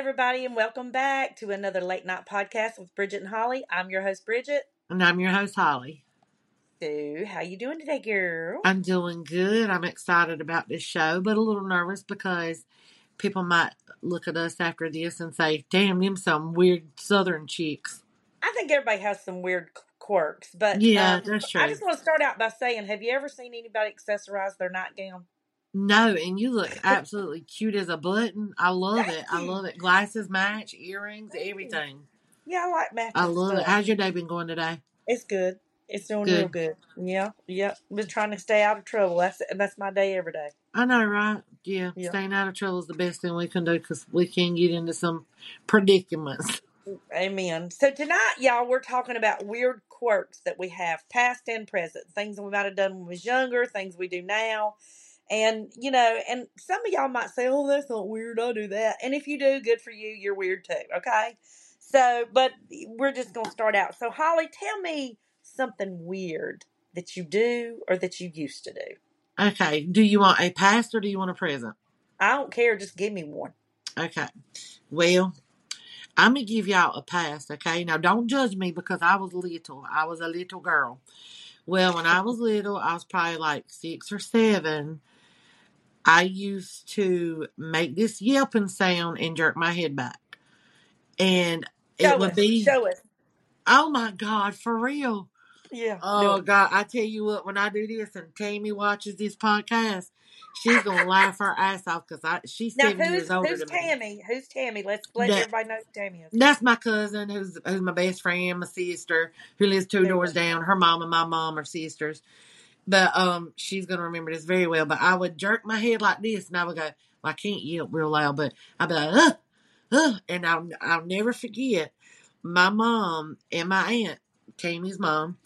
everybody, and welcome back to another late night podcast with Bridget and Holly. I'm your host, Bridget. And I'm your host, Holly. So, how you doing today, girl? I'm doing good. I'm excited about this show, but a little nervous because people might look at us after this and say, "Damn, them some weird Southern chicks." I think everybody has some weird quirks, but Yeah, um, that's true. I just want to start out by saying, have you ever seen anybody accessorize their nightgown? No, and you look absolutely cute as a button. I love Thank it. I love it. Glasses match, earrings, Thank you. everything. Yeah, I like matching I love it. How's your day been going today? It's good. It's doing real Good. good. Yeah, yeah. Been trying to stay out of trouble. That's that's my day every day. I know, right? Yeah, Yeah. staying out of trouble is the best thing we can do because we can get into some predicaments. Amen. So tonight, y'all, we're talking about weird quirks that we have, past and present, things that we might have done when we was younger, things we do now. And, you know, and some of y'all might say, oh, that's not weird. I do that. And if you do, good for you. You're weird too. Okay. So, but we're just going to start out. So, Holly, tell me something weird that you do or that you used to do. Okay, do you want a past or do you want a present? I don't care. Just give me one. Okay. Well, I'm gonna give y'all a past. okay? Now don't judge me because I was little. I was a little girl. Well, when I was little, I was probably like six or seven. I used to make this yelping sound and jerk my head back. And it would us. be Show us. oh my god, for real. Yeah. Oh. God, I tell you what, when I do this and Tammy watches this podcast, she's gonna laugh her ass off because I she's Now, seven who's years older who's than me. Tammy? Who's Tammy? Let's let That everybody know who Tammy is. That's my cousin, who's who's my best friend, my sister, who lives two doors down. Her mom and my mom are sisters, but um, she's gonna remember this very well. But I would jerk my head like this, and I would go. Well, I can't yell real loud, but I'd be like, uh, uh, and I'll I'll never forget my mom and my aunt, Tammy's mom.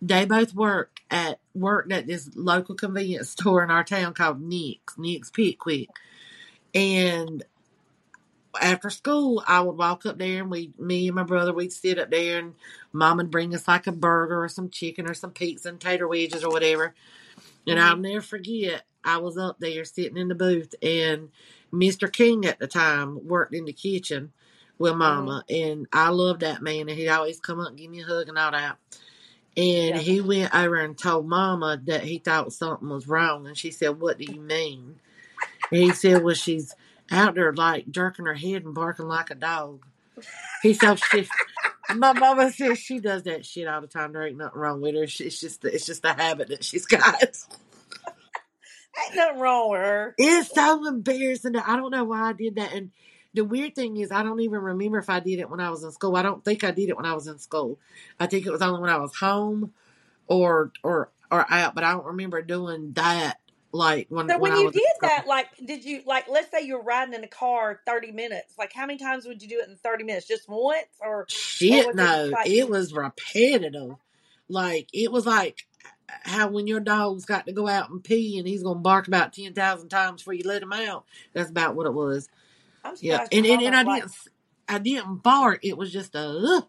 They both work at worked at this local convenience store in our town called Nick's, Nick's Pickwick, and after school, I would walk up there and we, me and my brother, we'd sit up there and mom would bring us like a burger or some chicken or some pizza and tater wedges or whatever. And I'll hmm never forget, I was up there sitting in the booth and Mr. King at the time worked in the kitchen with hmm mama. And I loved that man and he'd always come up and give me a hug and all that. And Yeah. he went over and told mama that he thought something was wrong. And she said, What do you mean? And he said, Well, she's out there like jerking her head and barking like a dog. He said, she, my mama says she does that shit all the time. There ain't nothing wrong with her. She- It's just, it's just a habit that she's got. Ain't nothing wrong with her. It's so embarrassing. I don't know why I did that. And the weird thing is, I don't even remember if I did it when I was in school. I don't think I did it when I was in school. I think it was only when I was home or or or out. But I don't remember doing that like when So when when you did that, like, did you like? Let's say you're riding in a car thirty minutes. Like, how many times would you do it in thirty minutes? Just once, or or Shit, was it no, like? it was repetitive. Like it was like how when your dog's got to go out and pee and he's gonna bark about ten thousand times before you let him out. That's about what it was. I'm Yeah, and and, and I like. didn't I didn't bark. It was just a uh,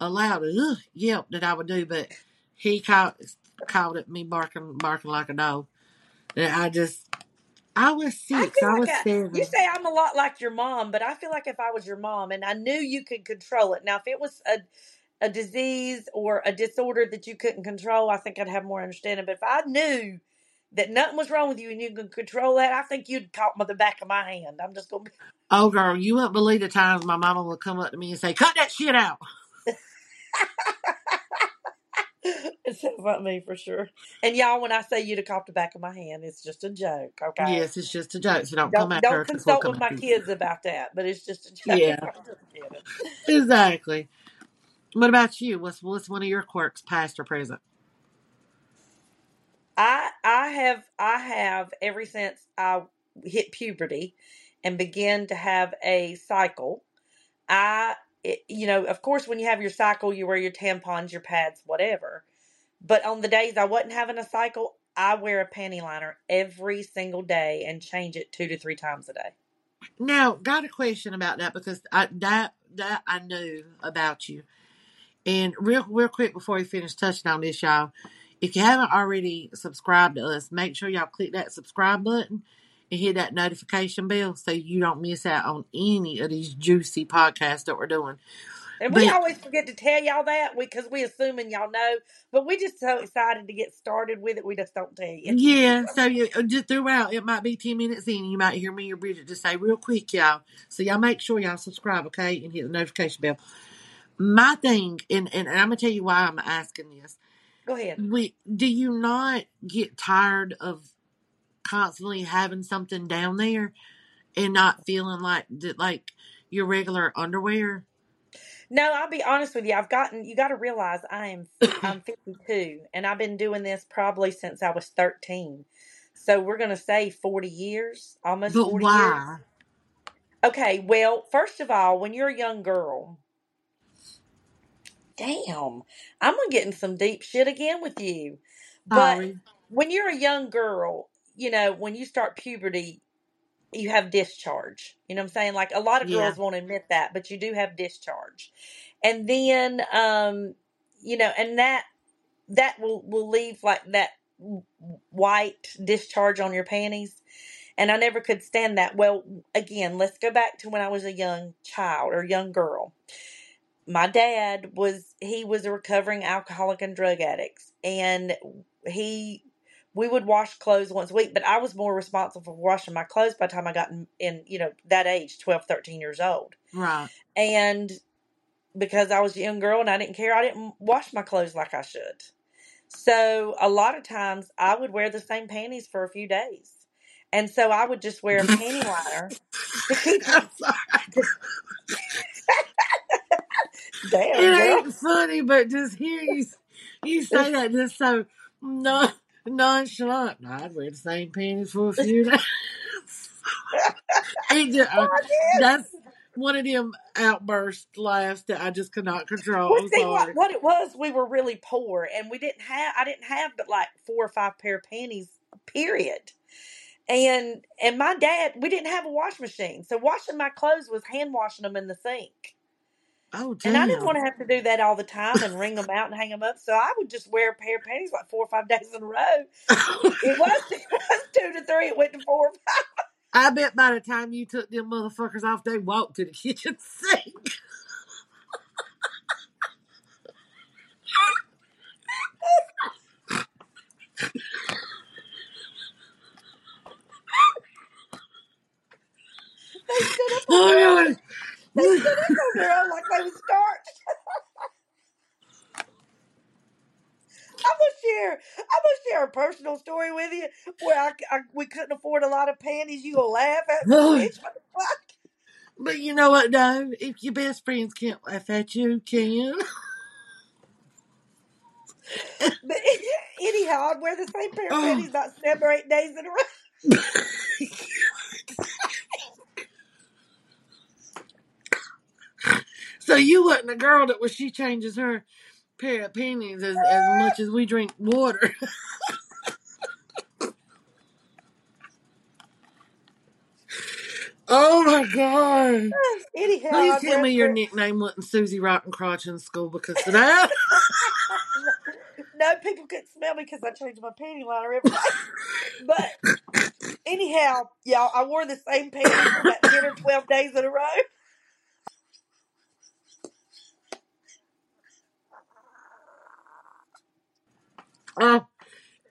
a loud uh, yelp that I would do. But he called called it me barking barking like a dog. And I just I was I six. feel I like was I, you say I'm a lot like your mom, but I feel like if I was your mom and I knew you could control it. Now, if it was a a disease or a disorder that you couldn't control, I think I'd have more understanding. But if I knew that nothing was wrong with you and you could control that, I think you'd caught me the back of my hand. I'm just gonna be. Oh girl, you wouldn't believe the times my mama would come up to me and say, "Cut that shit out." it sounds like me for sure. And y'all, when I say you to caught the back of my hand, it's just a joke. Okay. Yes, it's just a joke. So don't come Don't after don't her we'll consult come with my after you. kids about that. But it's just a joke. Yeah, I'm just kidding. exactly. What about you? What's what's one of your quirks, past or present? I I have I have ever since I hit puberty and began to have a cycle. I it, you know, of course, when you have your cycle, you wear your tampons, your pads, whatever. But on the days I wasn't having a cycle, I wear a panty liner every single day and change it two to three times a day. Now, got a question about that because I that that I knew about you. And real real quick before we finish touching on this, y'all, if you haven't already subscribed to us, make sure y'all click that subscribe button and hit that notification bell so you don't miss out on any of these juicy podcasts that we're doing. And we But- always forget to tell y'all that because we assuming y'all know, but we just so excited to get started with it, we just don't tell you. Yeah, so you uh, just throughout, it might be 10 minutes in, you might hear me or Bridget just say real quick, y'all. So y'all make sure y'all subscribe, okay, and hit the notification bell. My thing, and, and, and I'm going to tell you why I'm asking this. Go ahead. We, do you not get tired of constantly having something down there and not feeling like like your regular underwear? No, I'll be honest with you. I've gotten you got to realize I am I'm 52 and I've been doing this probably since I was 13. So we're going to say 40 years, almost But 40 why? years. Okay, well, first of all, when you're a young girl, damn, I'm gonna get in some deep shit again with you. But Sorry. when you're a young girl, you know, when you start puberty, you have discharge. You know what I'm saying? Like a lot of Yeah. girls won't admit that, but you do have discharge. And then um, you know, and that that will will leave like that white discharge on your panties. And I never could stand that. Well, again, let's go back to when I was a young child or young girl. My dad was he was a recovering alcoholic and drug addict and he we would wash clothes once a week, but I was more responsible for washing my clothes by the time I got in, in you know, that age, 12, 13 years old. Right. And because I was a young girl and I didn't care, I didn't wash my clothes like I should. So a lot of times I would wear the same panties for a few days. And so I would just wear a panty liner to keep I'm sorry. damn It girl. ain't funny, but just hear you, you say that just so non, nonchalant. No, I'd wear the same panties for a few days. just, Oh, uh, that's one of them outburst laughs that I just cannot control. Well, see what what it was. We were really poor, and we didn't have. I didn't have but like four or five pair of panties. Period. And and my dad, we didn't have a wash machine, so washing my clothes was hand washing them in the sink. Oh, damn. And I didn't want to have to do that all the time and wring them out and hang them up. So I would just wear a pair of panties like four or five days in a row. It was it was two to three. It went to four. or five. I bet by the time you took them motherfuckers off, they walked to the kitchen sink. They stood up They stood up on like they was starched. I'm gonna share. I'm gonna share a personal story with you where I, I we couldn't afford a lot of panties. You gonna laugh at me, bitch? What the fuck? But you know what, though? If your best friends can't laugh at you, who can? But anyhow, I'd wear the same pair of Oh. panties about seven or eight days in a row. so you wasn't a girl that when she changes her pair of panties as, as much as we drink water. oh my god. Anyhow, Please tell me your nickname wasn't Susie Rotten Crotch in school because of that. No, people couldn't smell me because I changed my panty liner every day. But anyhow, y'all, I wore the same panties for about ten or twelve days in a row. Oh,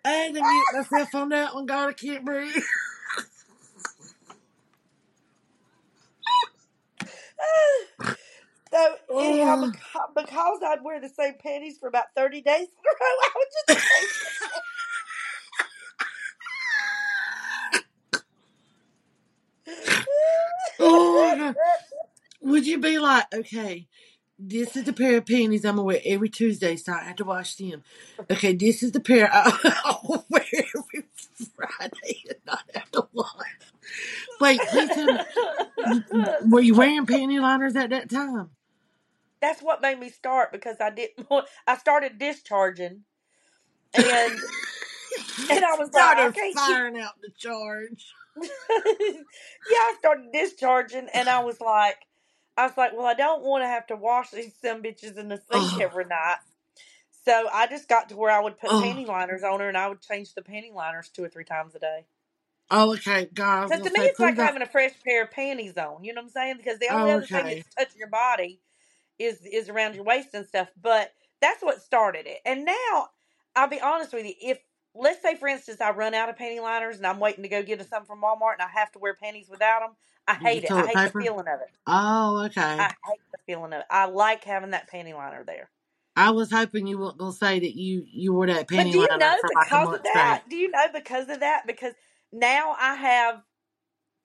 I had to mute myself on that one. God, I can't breathe. So anyhow, Oh. because, because I'd wear the same panties for about thirty days in a row, I would just Oh, God. Would you be like, okay, this is the pair of panties I'm gonna wear every Tuesday, so I have to wash them. Okay, this is the pair I'll wear every Friday and not have to wash. Wait, please tell me, were you wearing panty liners at that time? That's what made me start because I didn't. want- I started discharging, and and I was like, I started can't keep firing out the charge. yeah, I started discharging, and I was like, I was like, well, I don't want to have to wash these some bitches in the sink Oh. every night. So I just got to where I would put Oh. panty liners on her, and I would change the panty liners two or three times a day. Oh, okay. God, I was Because to gonna me, say, it's like don't- having a fresh pair of panties on. You know what I'm saying? Because the only Oh, other thing okay. that's touching your body is is around your waist and stuff. But that's what started it. And now, I'll be honest with you. If let's say, for instance, I run out of panty liners and I'm waiting to go get some from Walmart and I have to wear panties without them, I hate it. I hate paper? the feeling of it. Oh, okay. I hate the feeling of it. I like having that panty liner there. I was hoping you weren't gonna say that you you wore that panty liner. But do you know like because month of that? Do you know because of that? Because now I have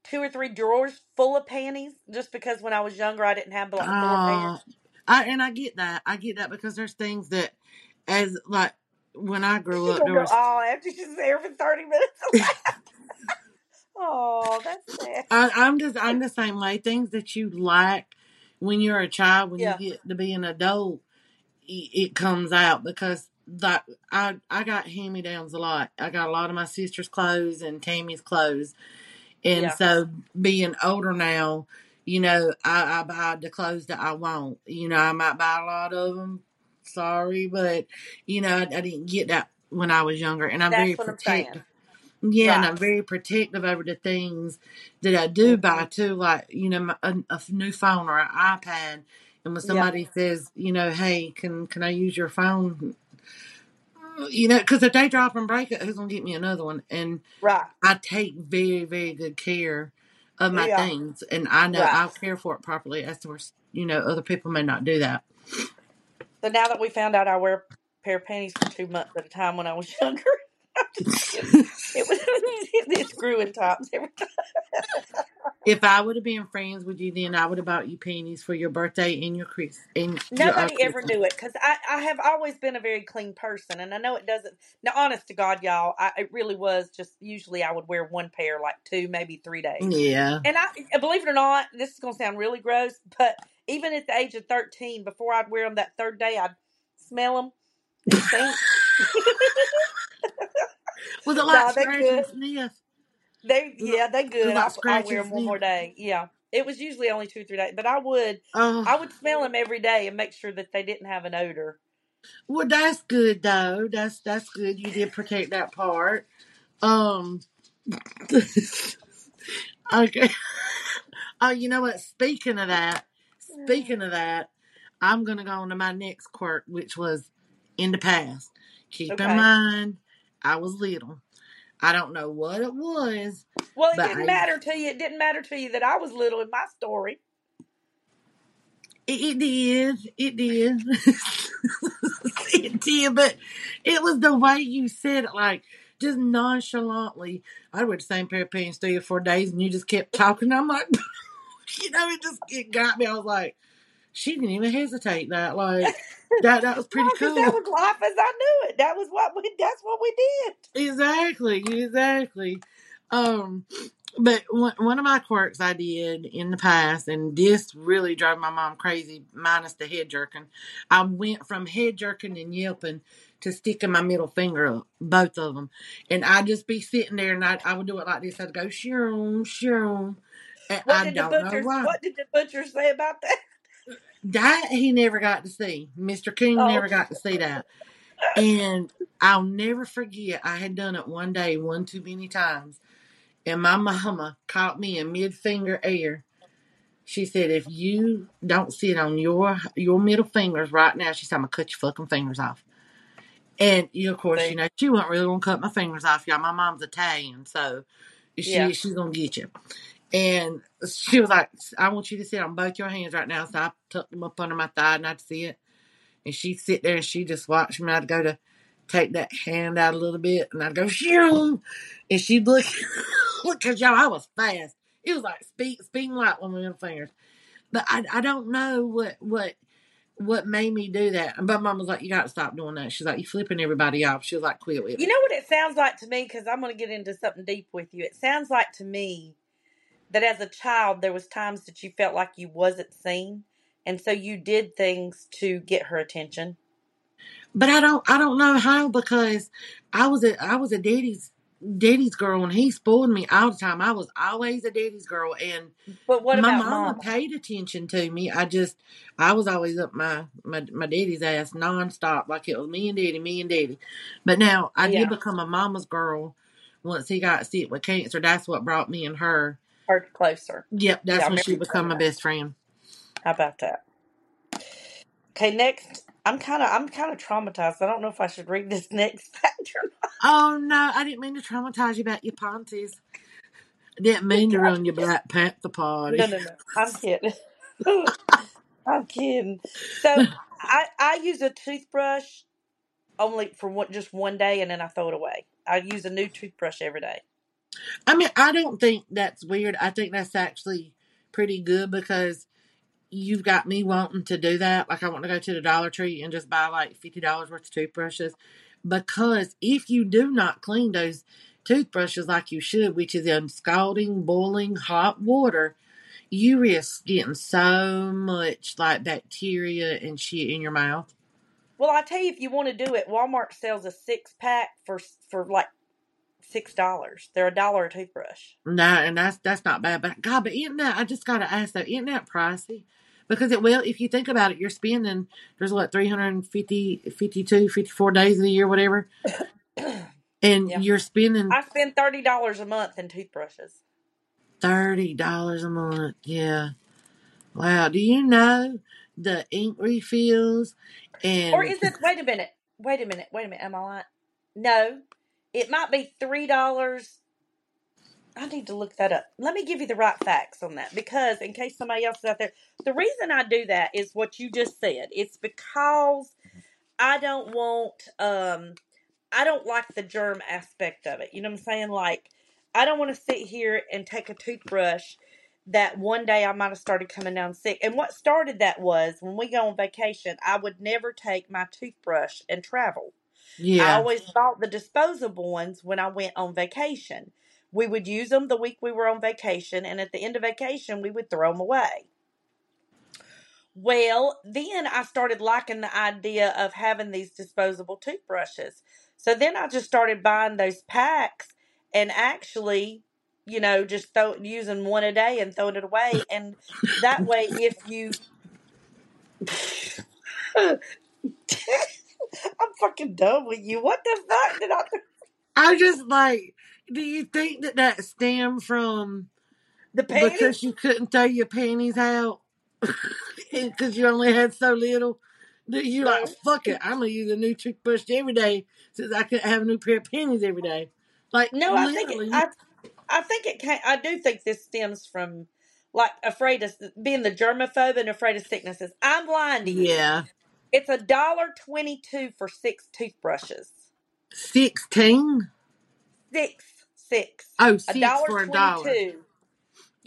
two or three drawers full of panties just because when I was younger I didn't have like four Uh, pairs. I and I get that. I get that because there's things that, as like when I grew up, there was. oh, after she's there for 30 minutes. oh, that's sad. I, I'm just I'm the same way. Things that you like when you're a child, when Yeah. you get to be an adult, it, it comes out because like I I got hand me downs a lot. I got a lot of my sister's clothes and Tammy's clothes, and Yeah. so being older now, you know, I, I buy the clothes that I want. You know, I might buy a lot of them. Sorry, but you know, I, I didn't get that when I was younger, and I'm very That's I'm protective. Yeah, and Right. I'm very protective over the things that I do buy Mhm. too, like you know, my, a, a new phone or an iPad. And when Yeah. somebody says, you know, hey, can can I use your phone? You know, because if they drop and break it, who's gonna get me another one? And Right. I take very, very good care of my Yeah. things, and I know Right. I'll care for it properly. As to where you know, other people may not do that. So now that we found out I wear a pair of panties for two months at a time when I was younger, I'm just kidding. It was screwing times every time. if I would have been friends with you, then I would have bought you panties for your birthday and your Chris and your uh, Nobody ever knew it because I, I have always been a very clean person, and I know it doesn't. Now, honest to God, y'all, I, it really was just usually I would wear one pair, like two, maybe three days. Yeah. And I believe it or not, this is gonna sound really gross, but even at the age of thirteen, before I'd wear them that third day, I'd smell them. Stink. Was it no, like they good. sniff? They yeah, they good. I I wear them one more day. Yeah, it was usually only two three days, but I would I Oh, would smell them every day and make sure that they didn't have an odor. well, that's good though. That's that's good. You did protect that part. Um. okay. Oh, you know what? Speaking of that, speaking of that, I'm gonna go on to my next quirk, which was in the past. Keep in mind, I was little. I don't know what it was, Well, it didn't I matter to you. It didn't matter to you that I was little in my story. it, it did, it did, it did. But it was the way you said it, like just nonchalantly. I wear the same pair of pants three or four days, and you just kept talking. I'm like, you know, it just it got me. I was like, she didn't even hesitate. That like that that was pretty No, because that cool. was life as I knew it. That was what we. That's what we did. Exactly, exactly. Um, but one one of my quirks I did in the past, and this really drove my mom crazy, minus the head jerking. I went from head jerking and yelping to sticking my middle finger up, both of them, and I'd just be sitting there, and I I would do it like this. I'd go shoom, and What I did the butcher? What did the butcher say about that? That he never got to see. Mr. King Oh, never got to see that. And I'll never forget, I had done it one day, one too many times. And my mama caught me in mid finger air. She said, if you don't sit on your your middle fingers right now, she said, I'm gonna cut your fucking fingers off. And you of course, you know, she wasn't really gonna cut my fingers off, y'all. My mom's Italian, so yeah, she she's gonna get you. And she was like, I want you to sit on both your hands right now. So I tucked them up under my thigh and I'd see it. And she'd sit there and she just watched me. I'd go to take that hand out a little bit and I'd go, shoo. And she'd look, because y'all. I was fast. It was like speed, speeding light on my middle fingers. But I, I don't know what, what, what made me do that. But mom was like, you got to stop doing that. She's like, you flipping everybody off. She was like, quit with you know what it sounds like to me because I'm going to get into something deep with you. It sounds like to me that as a child there was times that you felt like you wasn't seen, and so you did things to get her attention. But I don't I don't know how because I was a I was a daddy's daddy's girl and he spoiled me all the time. I was always a daddy's girl and But what my about mama mama? paid attention to me. I just I was always up my my, my daddy's ass nonstop, like it was me and daddy, me and daddy. But now I did become a mama's girl once he got sick with cancer, that's what brought me and her. Her closer. Yep, that's when she remember became my telling best friend. How about that? Okay, next. I'm kind of I'm kind of traumatized. I don't know if I should read this next fact or not. Oh no, I didn't mean to traumatize you about your Ponzi's. I didn't mean to ruin your Black Panther party. No, no, no. I'm kidding. I'm kidding. So I I use a toothbrush only for one, just one day, and then I throw it away. I use a new toothbrush every day. I mean, I don't think that's weird. I think that's actually pretty good because you've got me wanting to do that. Like I want to go to the Dollar Tree and just buy like fifty dollars worth of toothbrushes. Because if you do not clean those toothbrushes like you should, which is in scalding, boiling hot water, you risk getting so much like bacteria and shit in your mouth. Well, I tell you, if you want to do it, Walmart sells a six pack for for like six dollars. They're a dollar a toothbrush. No, and that's that's not bad. But God, but isn't that I just gotta ask though, isn't that pricey? Because it will if you think about it, you're spending there's what 350 52, 54 days of the year, whatever. And Yeah. you're spending I spend thirty dollars a month in toothbrushes. thirty dollars a month. Yeah. Wow. Do you know the ink refills And Or is it? Wait a minute. Wait a minute. Wait a minute. Am I lying? No, it might be three dollars. I need to look that up. Let me give you the right facts on that because, in case somebody else is out there, the reason I do that is what you just said. It's because I don't want, um, I don't like the germ aspect of it. You know what I'm saying? Like, I don't want to sit here and take a toothbrush that one day I might have started coming down sick. And what started that was when we go on vacation, I would never take my toothbrush and travel. I yeah. always bought the disposable ones when I went on vacation. We would use them the week we were on vacation, and at the end of vacation, we would throw them away. Well, then I started liking the idea of having these disposable toothbrushes. So then I just started buying those packs and actually, you know, just throw using one a day and throwing it away. And that way, if you, I'm fucking done with you. What the fuck did I? I just like do you think that that stemmed from The panties? because you couldn't throw your panties out because you only had so little. That you like fuck it. I'm gonna use a new toothbrush every day since I couldn't have a new pair of panties every day. Like No, I think it, I I think it can I do think this stems from like afraid of being the germaphobe and afraid of sicknesses. I'm lying to you. yeah, It's a dollar twenty two for six toothbrushes. sixteen. Six, six, Oh, six for a dollar. two.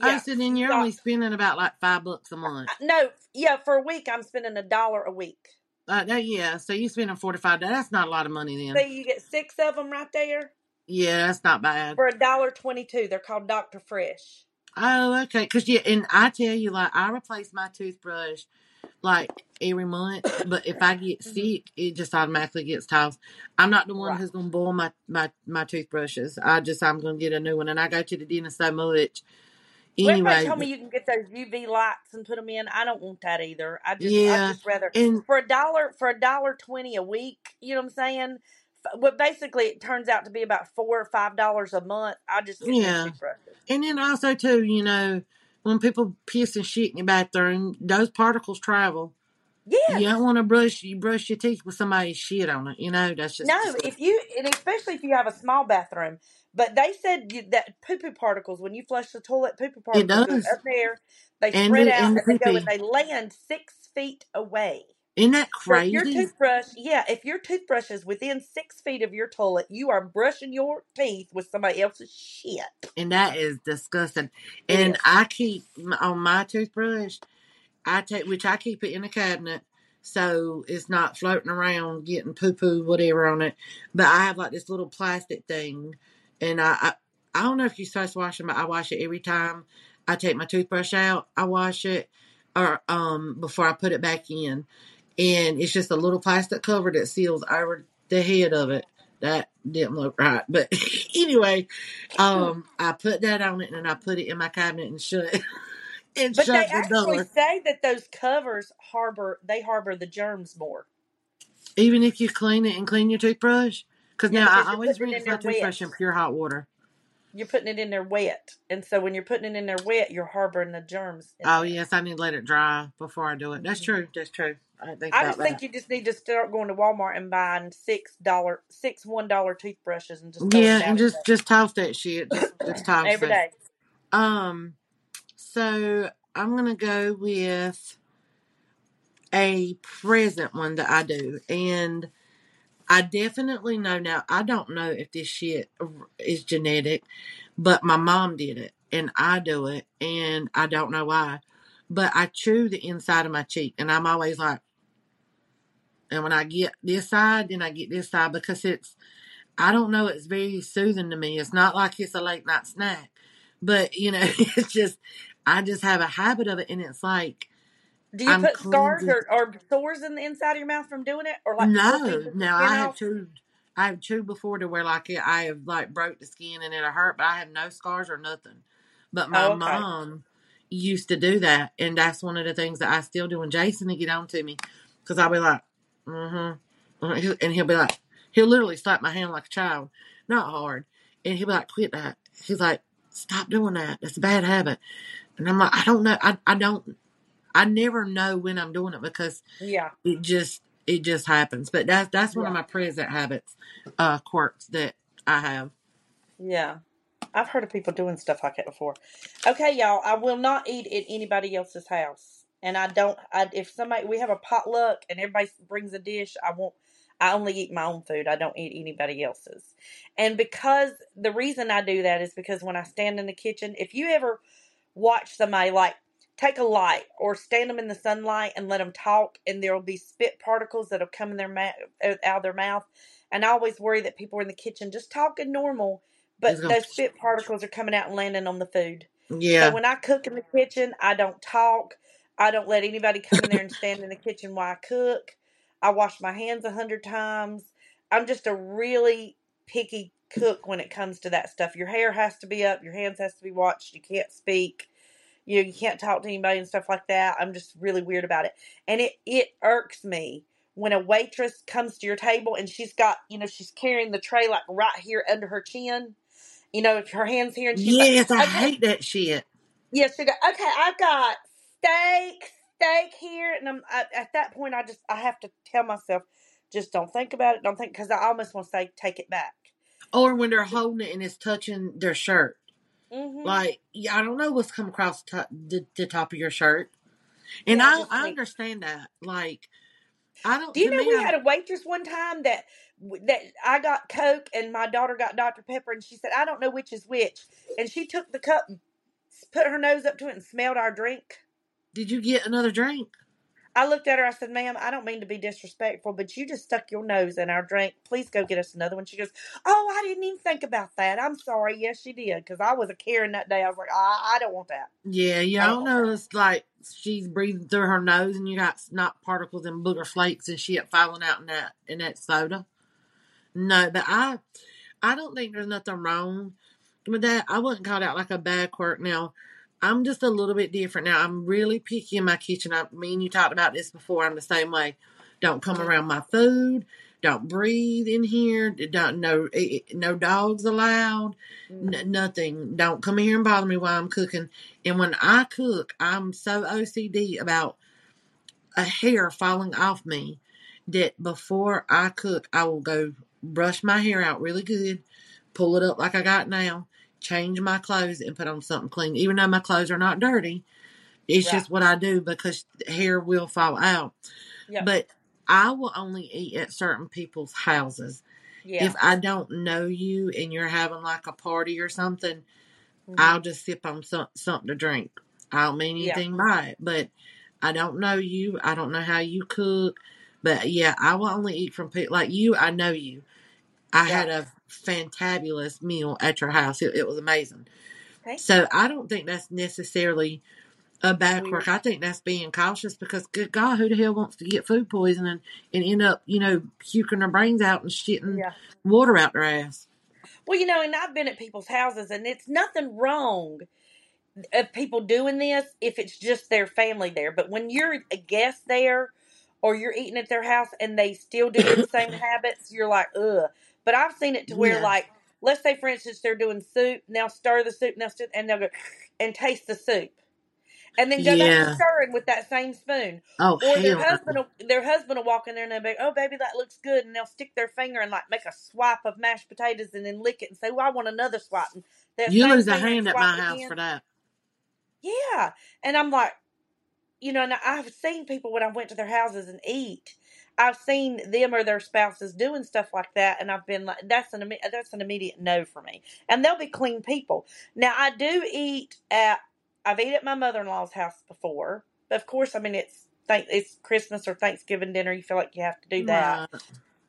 Oh, Yeah. so then you're only spending about like five bucks a month. No, yeah, for a week I'm spending a dollar a week. Uh, no, yeah, so you're spending forty five. That's not a lot of money then. So then. you get six of them right there Yeah, that's not bad. for a dollar twenty two. They're called Doctor Fresh. Oh, okay. Because yeah, and I tell you, like I replace my toothbrush like every month, but if I get Mhm. sick, it just automatically gets tossed. I'm not the one Right. who's gonna boil my my my toothbrushes. I just I'm gonna get a new one, and I go to the dentist so much. Well, everybody Anyway, told me you can get those UV lights and put them in. I don't want that either. I just, I yeah, just rather and for a dollar for a dollar twenty a week. You know what I'm saying? Well, basically, it turns out to be about four or five dollars a month. I just yeah, and then also too, you know, when people piss and shit in your bathroom, those particles travel. Yeah. You don't want to brush you brush your teeth with somebody's shit on it. You know, that's just No, disgusting. if you and especially if you have a small bathroom. But they said you, that poo poo particles when you flush the toilet, poo poo It particles up there, they and spread the out, and and they go and they land six feet away. Isn't that So if your crazy? toothbrush, yeah, if your toothbrush is within six feet of your toilet, you are brushing your teeth with somebody else's shit. And that is disgusting. It And is. I keep m- on my toothbrush, I take which I keep it in a cabinet so it's not floating around getting poo poo whatever on it. But I have like this little plastic thing, and I I, I don't know if you're supposed to wash them, but I wash it every time I take my toothbrush out. I wash it, or um before I put it back in, and it's just a little plastic cover that seals over the head of it. That didn't look right, but anyway, um, I put that on it and I put it in my cabinet and shut and But they shut the actually door. say that those covers harbor they harbor the germs more. Even if you clean it and clean your toothbrush, Because Yeah, now because I always rinse in my toothbrush wet. in pure hot water. You're putting it in there wet, and so when you're putting it in there wet, you're harboring the germs. Oh there. yes, I need to let it dry before I do it. That's Mhm. true. That's true. I think I just that. think you just need to start going to Walmart and buying six dollar, six one dollar toothbrushes and just Yeah, and just just toss that shit. Just just toss every day. Um, so I'm gonna go with a present one that I do, and I definitely know now. I don't know if this shit is genetic, but my mom did it, and I do it, and I don't know why. But I chew the inside of my cheek, and I'm always like, and when I get this side, then I get this side because it's, I don't know, it's very soothing to me. It's not like it's a late night snack, but you know, it's just, I just have a habit of it, and it's like Do you I'm put scars or, or sores in the inside of your mouth from doing it, or like No, no, I have off? chewed. I have chewed before to where like I have like broke the skin and it'll hurt, but I have no scars or nothing. But my Oh, okay. mom used to do that, and that's one of the things that I still do. And Jason to get on to me because I'll be like, mm-hmm, uh-huh," and he'll be like, he'll literally slap my hand like a child, not hard, and he'll be like, quit that. He's like, stop doing that. That's a bad habit. And I'm like, I don't know. I I don't. I never know when I'm doing it because Yeah, it just it just happens. But that's that's one of my present habits, uh, quirks that I have. yeah. I've heard of people doing stuff like that before. Okay, y'all. I will not eat at anybody else's house, and I don't. I, if somebody we have a potluck and everybody brings a dish, I won't. I only eat my own food. I don't eat anybody else's. And because the reason I do that is because when I stand in the kitchen, if you ever watch somebody like take a light or stand them in the sunlight and let them talk, and there will be spit particles that'll come in their mouth out of their mouth. And I always worry that people are in the kitchen just talking normal, but those spit particles are coming out and landing on the food. Yeah. So when I cook in the kitchen, I don't talk. I don't let anybody come in there and stand in the kitchen while I cook. I wash my hands a hundred times. I'm just a really picky cook when it comes to that stuff. Your hair has to be up. Your hands has to be washed. You can't speak. You know, you can't talk to anybody and stuff like that. I'm just really weird about it, and it it irks me when a waitress comes to your table and she's got you know she's carrying the tray like right here under her chin. You know, her hands here, and she's like, yes, I "Okay, hate that shit. Yes, she go. Okay, I've got steak, steak here, and I'm I, at that point. I just I have to tell myself, just don't think about it. Don't think because I almost want to say take it back. Or when they're holding it and it's touching their shirt, Mm-hmm. like I don't know what's come across the, top, the, the top of your shirt, and Yeah, I just I understand that. Like I don't. Do you know we I had a waitress one time that that I got Coke and my daughter got Dr Pepper, and she said I don't know which is which, and she took the cup, and put her nose up to it, and smelled our drink. did you get another drink? I looked at her. I said, "Ma'am, I don't mean to be disrespectful, but you just stuck your nose in our drink. Please go get us another one." She goes, "Oh, I didn't even think about that. I'm sorry. Yes, she did, because I was a Karen that day. I was like, I, I don't want that. Yeah, yeah, I I don't don't know. that." It's like she's breathing through her nose, and you got snot particles and booger flakes and shit falling out in that in that soda. No, but I I don't think there's nothing wrong with that. I wouldn't call that like a bad quirk. Now, I'm just a little bit different. Now, I'm really picky in my kitchen. I mean, you talked about this before. I'm the same way. Don't come around my food. Don't breathe in here. Don't no no dogs allowed. N- Mhm. nothing. Don't come in here and bother me while I'm cooking. And when I cook, I'm so OCD about a hair falling off me that before I cook, I will go brush my hair out really good, pull it up like I got now, change my clothes, and put on something clean. Even though my clothes are not dirty, it's Right. just what I do because hair will fall out. Yep. But I will only eat at certain people's houses. Yeah. If I don't know you and you're having like a party or something, Mhm. I'll just sip on some, something to drink. I don't mean Yeah. anything by it, but I don't know you. I don't know how you cook. But yeah, I will only eat from people like you. I know you. I Yeah. had a fantabulous meal at your house. It, it was amazing. Thank So. I don't think that's necessarily a bad Weird. quirk. I think that's being cautious because, good God, who the hell wants to get food poisoning and end up, you know, puking their brains out and shitting Yeah. water out their ass? Well, you know, and I've been at people's houses, and it's nothing wrong of people doing this if it's just their family there. But when you're a guest there, or you're eating at their house and they still do the same habits, you're like, ugh. But I've seen it to where Yeah. like let's say for instance they're doing soup, now stir the soup, now stir, and they'll go and taste the soup. And then go back Yeah. to stirring with that same spoon. Oh Or their husband will, their husband will walk in there and they'll be, oh baby, that looks good, and they'll stick their finger and like make a swipe of mashed potatoes and then lick it and say, well, I want another swipe. And You lose a hand at my house again. for that. Yeah, and I'm like, you know, and I've seen people when I went to their houses and eat. I've seen them or their spouses doing stuff like that, and I've been like, that's an that's an immediate no for me. And they'll be clean people. Now I do eat at I've eaten at my mother in law's house before, but of course, I mean it's it's Christmas or Thanksgiving dinner. You feel like you have to do that Right.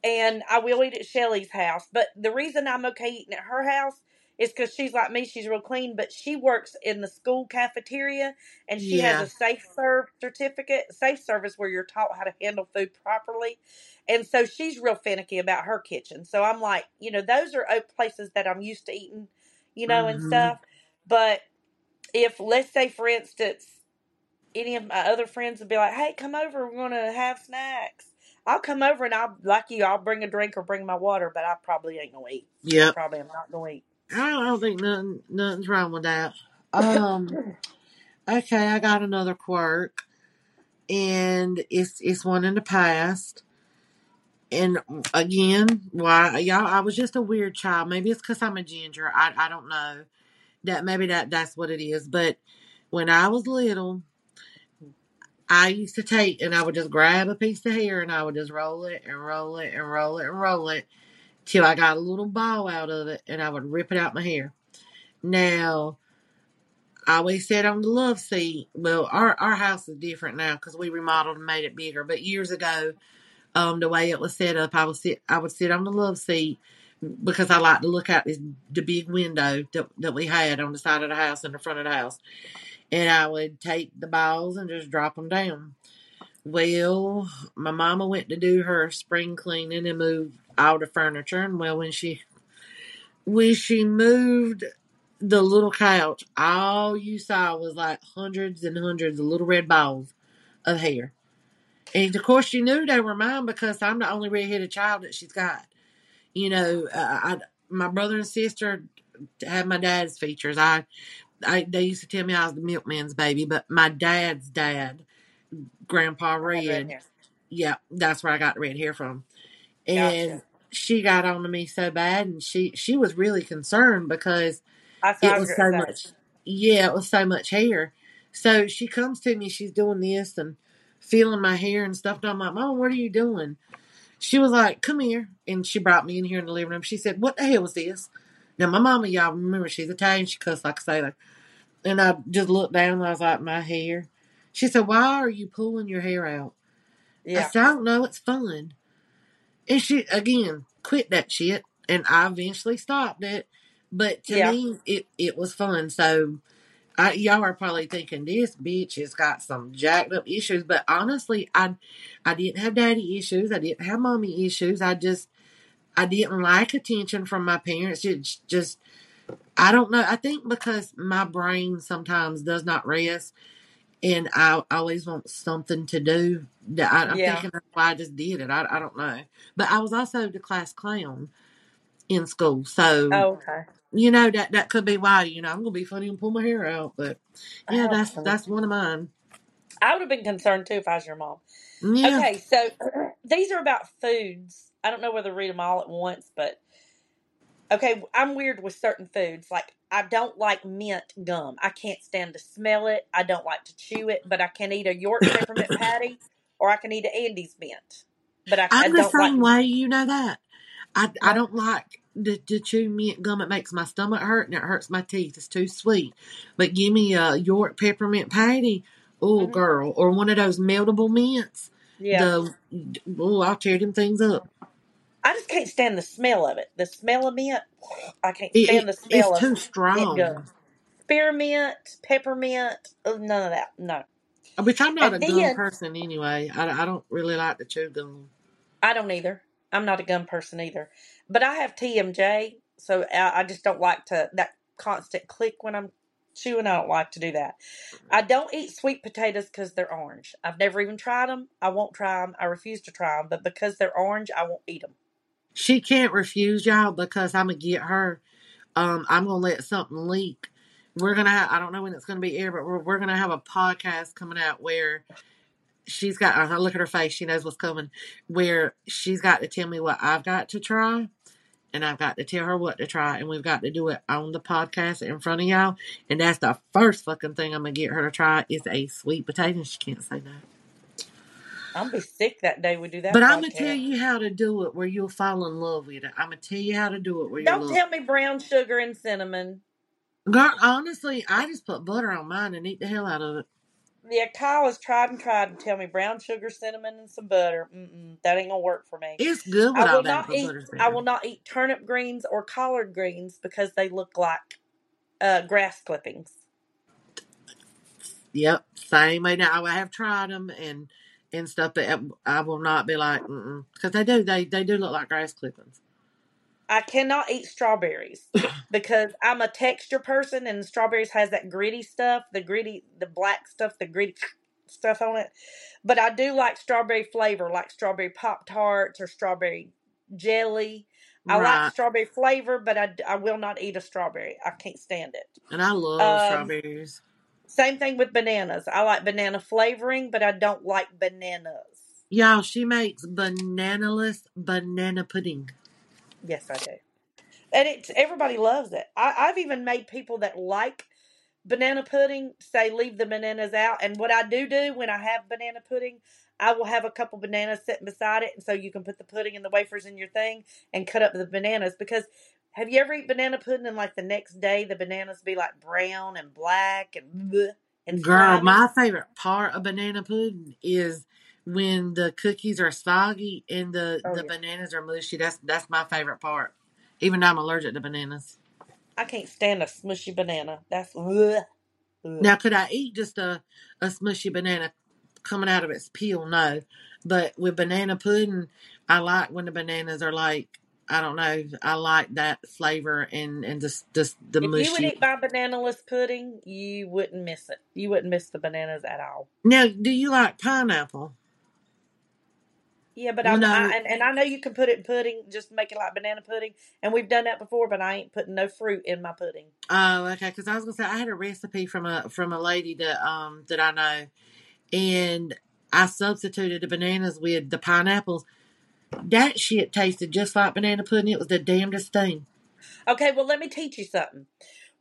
and I will eat at Shelly's house. But the reason I'm okay eating at her house is because she's like me; she's real clean. But she works in the school cafeteria, and she has a safe serve certificate, safe service where you're taught how to handle food properly. And so she's real finicky about her kitchen. So I'm like, you know, those are places that I'm used to eating, you know, and Mhm. stuff. But if let's say, for instance, any of my other friends would be like, "Hey, come over. We're gonna have snacks." I'll come over and I'll like you. I'll bring a drink or bring my water, but I probably ain't gonna eat. Yeah, Probably I'm not gonna eat. I don't, I don't think nothing nothing's wrong with that. Um. Okay, I got another quirk, and it's it's one in the past. And again, why y'all? I was just a weird child. Maybe it's because I'm a ginger. I I don't know. That maybe that that's what it is. But when I was little, I used to take and I would just grab a piece of hair and I would just roll it and roll it and roll it and roll it till I got a little ball out of it and I would rip it out my hair. Now, I always sat on the love seat. Well, our our house is different now because we remodeled and made it bigger. But years ago, um, the way it was set up, I would sit I would sit on the love seat because I like to look out this the big window that, that we had on the side of the house and the front of the house, and I would take the balls and just drop them down. Well, my mama went to do her spring cleaning and move all the furniture, and well, when she when she moved the little couch, all you saw was like hundreds and hundreds of little red balls of hair. And of course, she knew they were mine because I'm the only redheaded child that she's got. You know, uh, I, my brother and sister had my dad's features. I, I, they used to tell me I was the milkman's baby, but my dad's dad, Grandpa red yeah, that's where I got the red hair from. And Gotcha. She got on to me so bad, and she she was really concerned because I it was so much yeah it was so much hair. So she comes to me she's doing this and feeling my hair and stuff and i'm like mama what are you doing? She was like come here and she brought me in here in the living room. She said what the hell was this? Now my mama y'all remember she's italian she cussed like a sailor. And i just looked down and i was like my hair. She said why are you pulling your hair out? I Yeah. said i don't know it's fun and she again quit that shit and i eventually stopped it but to Yeah. me it, it was fun so I, y'all are probably thinking this bitch has got some jacked up issues, but honestly, I I didn't have daddy issues. I didn't have mommy issues. I just I didn't like attention from my parents. It just I don't know. I think because my brain sometimes does not rest, and I always want something to do. That I, I'm Yeah. thinking that's why I just did it. I I don't know, but I was also the class clown in school, so Oh, okay. you know that that could be why. You know, I'm gonna be funny and pull my hair out, but yeah, Oh, that's that's one of mine. I would have been concerned too if I was your mom. Yeah. Okay, so these are about foods. I don't know whether to read them all at once, but okay, I'm weird with certain foods. Like I don't like mint gum. I can't stand to smell it. I don't like to chew it, but I can eat a York peppermint patty or I can eat an Andes mint. But I, I I'm the don't like same way. You know that. I I don't like to, to chew mint gum. It makes my stomach hurt and it hurts my teeth. It's too sweet. But give me a York peppermint patty. Oh, Mhm. girl, or one of those meltable mints. Yeah. The oh, I'll tear them things up. I just can't stand the smell of it. The smell of mint. I can't It, stand it the smell of it. it's of too mint strong. gum. Spearmint, peppermint, oh, none of that. No. Which I'm not And a gum then person anyway. I, I don't really like to chew gum. I don't either. I'm not a gum person either. But I have TMJ, so I, I just don't like to that constant click when I'm chewing. I don't like to do that. I don't eat sweet potatoes because they're orange. I've never even tried them. I won't try them. I refuse to try them. But because they're orange, I won't eat them. She can't refuse y'all because I'm gonna get her. Um, I'm gonna let something leak. We're gonna. Have, I don't know when it's gonna be air, but we're, we're gonna have a podcast coming out where she's got. I look at her face; she knows what's coming. Where she's got to tell me what I've got to try, and I've got to tell her what to try, and we've got to do it on the podcast in front of y'all. And that's the first fucking thing I'm gonna get her to try is a sweet potato. She can't say no. I'm gonna be sick that day we do that. But I'm gonna podcast. tell you how to do it where you'll fall in love with it. I'm gonna tell you how to do it where you'll Don't tell me brown sugar and cinnamon. Girl, honestly, I just put butter on mine and eat the hell out of it. Yeah, Kyle has tried and tried to tell me brown sugar, cinnamon, and some butter. Mm-mm, that ain't gonna work for me. It's good I without will not eat. I will not eat turnip greens or collard greens because they look like uh, grass clippings. Yep, same way. Now I have tried them and and stuff, but I will not be like, because they do. They they do look like grass clippings. I cannot eat strawberries because I'm a texture person, and strawberries has that gritty stuff, the gritty, the black stuff, the gritty stuff on it. But I do like strawberry flavor, like strawberry pop tarts or strawberry jelly. I right. like strawberry flavor, but I, I will not eat a strawberry. I can't stand it. And I love Um, strawberries. Same thing with bananas. I like banana flavoring, but I don't like bananas. Y'all, she makes bananaless banana pudding. Yes, I do. And it's everybody loves it. I, I've even made people that like banana pudding say leave the bananas out. And what I do do when I have banana pudding, I will have a couple bananas sitting beside it, and so you can put the pudding and the wafers in your thing and cut up the bananas. Because have you ever eat banana pudding and like the next day the bananas be like brown and black and bleh and Girl, slimy? my favorite part of banana pudding is when the cookies are soggy and the, Oh, the yeah. bananas are mushy. That's that's my favorite part. Even though I'm allergic to bananas. I can't stand a smushy banana. That's bleh, bleh. Now, could I eat just a, a smushy banana coming out of its peel? No. But with banana pudding, I like when the bananas are like, I don't know, I like that flavor and, and just, just the If you would mushy. eat my bananaless pudding, you wouldn't miss it. You wouldn't miss the bananas at all. Now, do you like pineapple? Yeah, but I'm no. I, and, and I know you can put it in pudding, just make it like banana pudding, and we've done that before. But I ain't putting no fruit in my pudding. Oh, okay. Because I was gonna say I had a recipe from a from a lady that um that I know, and I substituted the bananas with the pineapples. That shit tasted just like banana pudding. It was the damnedest thing. Okay, well let me teach you something.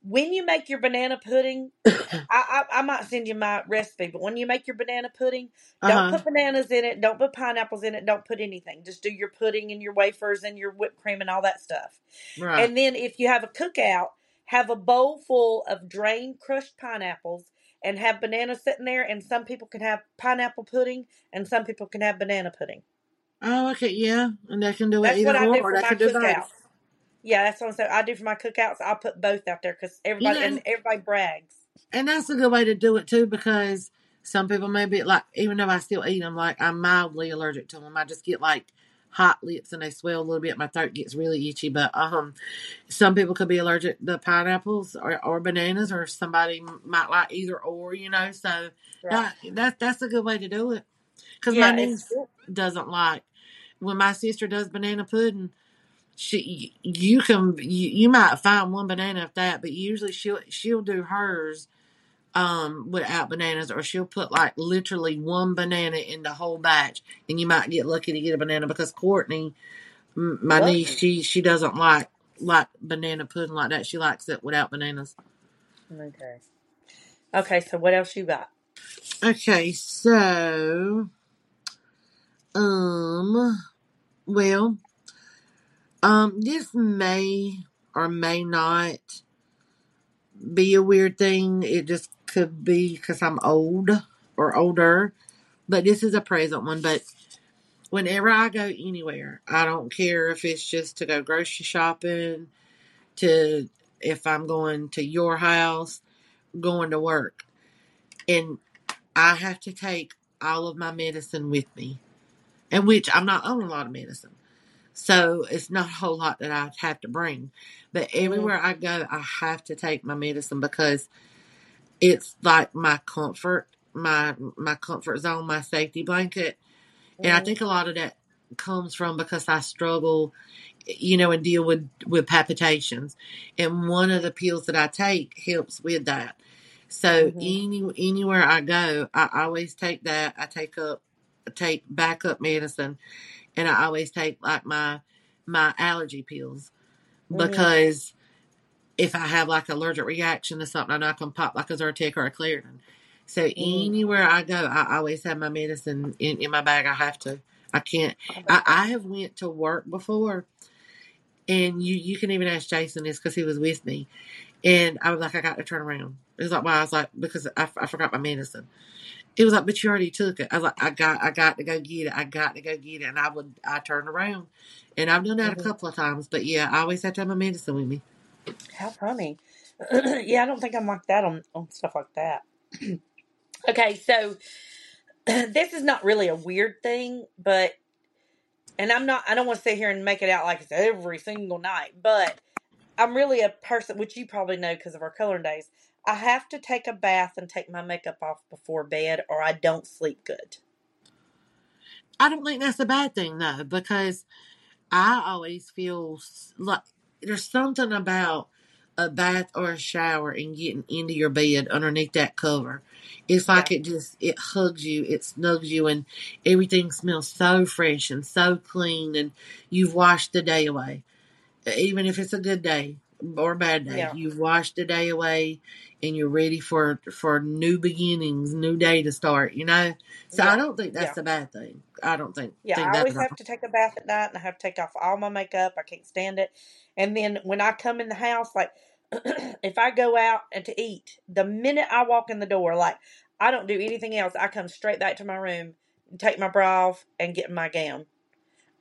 When you make your banana pudding, I, I I might send you my recipe. But when you make your banana pudding, don't Uh huh. put bananas in it. Don't put pineapples in it. Don't put anything. Just do your pudding and your wafers and your whipped cream and all that stuff. Right. And then if you have a cookout, have a bowl full of drained crushed pineapples and have bananas sitting there. And some people can have pineapple pudding and some people can have banana pudding. Oh, okay. Yeah, and they can do it either I or, or my can do cookouts. both. Yeah, that's what I'm saying. I do for my cookouts. I'll put both out there because everybody and and, everybody brags. and that's a good way to do it too because some people may be like, even though I still eat them, like I'm mildly allergic to them. I just get like hot lips and they swell a little bit. My throat gets really itchy. But um, some people could be allergic to pineapples or, or bananas, or somebody might like either or. You know, so Right. that, that that's a good way to do it. Because my Yeah, it's niece doesn't like when my sister does banana pudding. She, you can, you, you might find one banana of that, but usually she'll she'll do hers um without bananas, or she'll put like literally one banana in the whole batch, and you might get lucky to get a banana because Courtney, my loves niece, she she doesn't like like banana pudding like that. She likes it without bananas. Okay. Okay, so what else you got? Okay, so um, well, um, this may or may not be a weird thing. It just could be because I'm old or older, but this is a present one. But whenever I go anywhere, I don't care if it's just to go grocery shopping, to if I'm going to your house, going to work, and I have to take all of my medicine with me, and which I'm not on a lot of medicine. So it's not a whole lot that I have to bring. But Mm, everywhere I go, I have to take my medicine because it's like my comfort, my my comfort zone, my safety blanket. And I mm, think a lot of that comes from because I struggle, you know, and deal with with palpitations, and one of the pills that I take helps with that. So Mhm. any anywhere I go, I always take that. I take up take backup medicine, and I always take like my my allergy pills Mhm. because if I have like an allergic reaction to something, I know I can pop like a Zyrtec or a Claritin. So Mm. anywhere I go, I always have my medicine in, in my bag. I have to. I can't. I, I have went to work before, and you you can even ask Jason this because he was with me, and I was like, I got to turn around. It was like, why? I was like, because I, I forgot my medicine. It was like, but you already took it. I was like, I got, I got to go get it. I got to go get it, and I would, I turned around, and I've done that a Mhm. couple of times. But yeah, I always have to have my medicine with me. How funny. yeah, I don't think I'm like that on, on stuff like that. okay, so this is not really a weird thing, but and I'm not I don't want to sit here and make it out like it's every single night, but I'm really a person which you probably know because of our coloring days. I have to take a bath and take my makeup off before bed or I don't sleep good. I don't think that's a bad thing though, because I always feel like there's something about a bath or a shower and getting into your bed underneath that cover. It's like Yeah. it just it hugs you, it snugs you, and everything smells so fresh and so clean, and you've washed the day away. Even if it's a good day or a bad day, Yeah. you've washed the day away, and you're ready for for new beginnings, new day to start. You know, so I don't think Yeah. that's a bad thing. I don't think Yeah, think I always have to take a bath at night and I have to take off all my makeup. I can't stand it. And then when I come in the house, like if I go out and to eat, the minute I walk in the door, like I don't do anything else. I come straight back to my room, take my bra off, and get in my gown.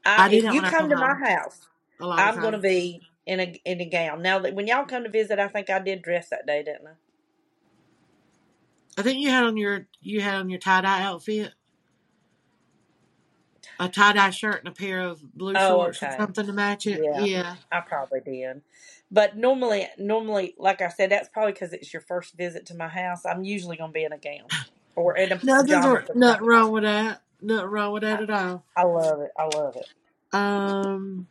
I, I if you come to my house, a lot of I'm gonna be in a in a gown. Now that when y'all come to visit, I think I did dress that day, didn't I? I think you had on your you had on your tie dye outfit, a tie dye shirt and a pair of blue Oh, shorts or something to match it. Yeah, Yeah, I probably did. But normally, normally, like I said, that's probably because it's your first visit to my house. I'm usually gonna be in a gown or in a nothing pajama. nothing wrong with that. Nothing wrong with that I, at all. I love it. I love it. Um,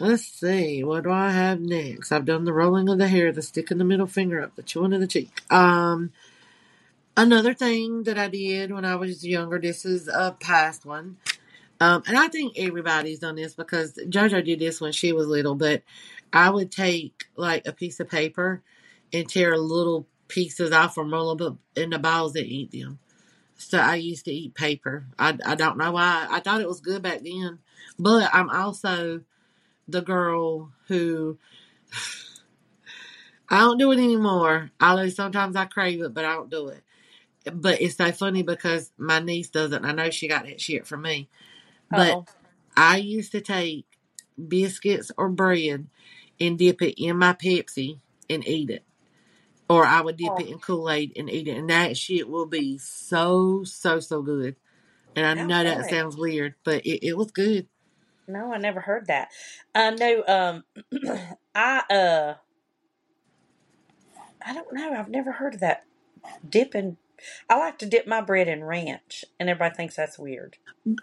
let's see. What do I have next? I've done the rolling of the hair, the sticking the middle finger up, the chewing of the cheek. Um, another thing that I did when I was younger. This is a past one. Um, and I think everybody's done this because JoJo did this when she was little, but I would take like a piece of paper and tear little pieces off and roll them up in the balls and eat them. So I used to eat paper. I, I don't know why. I thought it was good back then. But I'm also the girl who I don't do it anymore. Although sometimes I crave it, but I don't do it. But it's so funny because my niece doesn't. I know she got that shit from me. But Oh, I used to take biscuits or bread and dip it in my Pepsi and eat it. Or I would dip oh, it in Kool Aid and eat it. And that shit will be so, so, so good. And I know that sounds weird, but it, it was good. No, I never heard that. I know. Um, I uh, I don't know. I've never heard of that dipping. I like to dip my bread in ranch, and everybody thinks that's weird.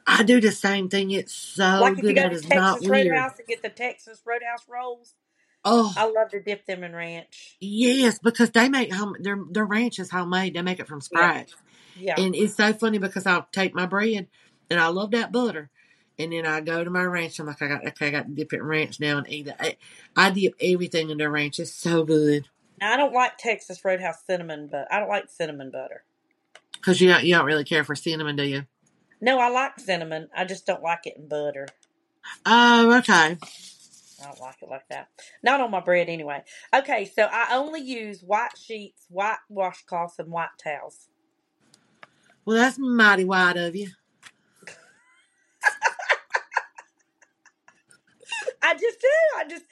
I do the same thing. It's so Like if you good. go That to is not Texas weird. Roadhouse and get the Texas Roadhouse rolls, Oh, I love to dip them in ranch. yes, because they make home their their ranch is homemade. They make it from Yeah, scratch. yeah. And it's so funny because I'll take my bread and I love that butter. And then I go to my ranch. I'm like, I got okay, I got to dip it in ranch now and eat it. I, I dip everything in their ranch. It's so good Now, I don't like Texas Roadhouse cinnamon, but I don't like cinnamon butter. Because you don't, you don't really care for cinnamon, do you? No, I like cinnamon. I just don't like it in butter. Oh, okay. I don't like it like that. Not on my bread anyway. Okay, so I only use white sheets, white washcloths, and white towels. Well, that's mighty wide of you. I just do. I just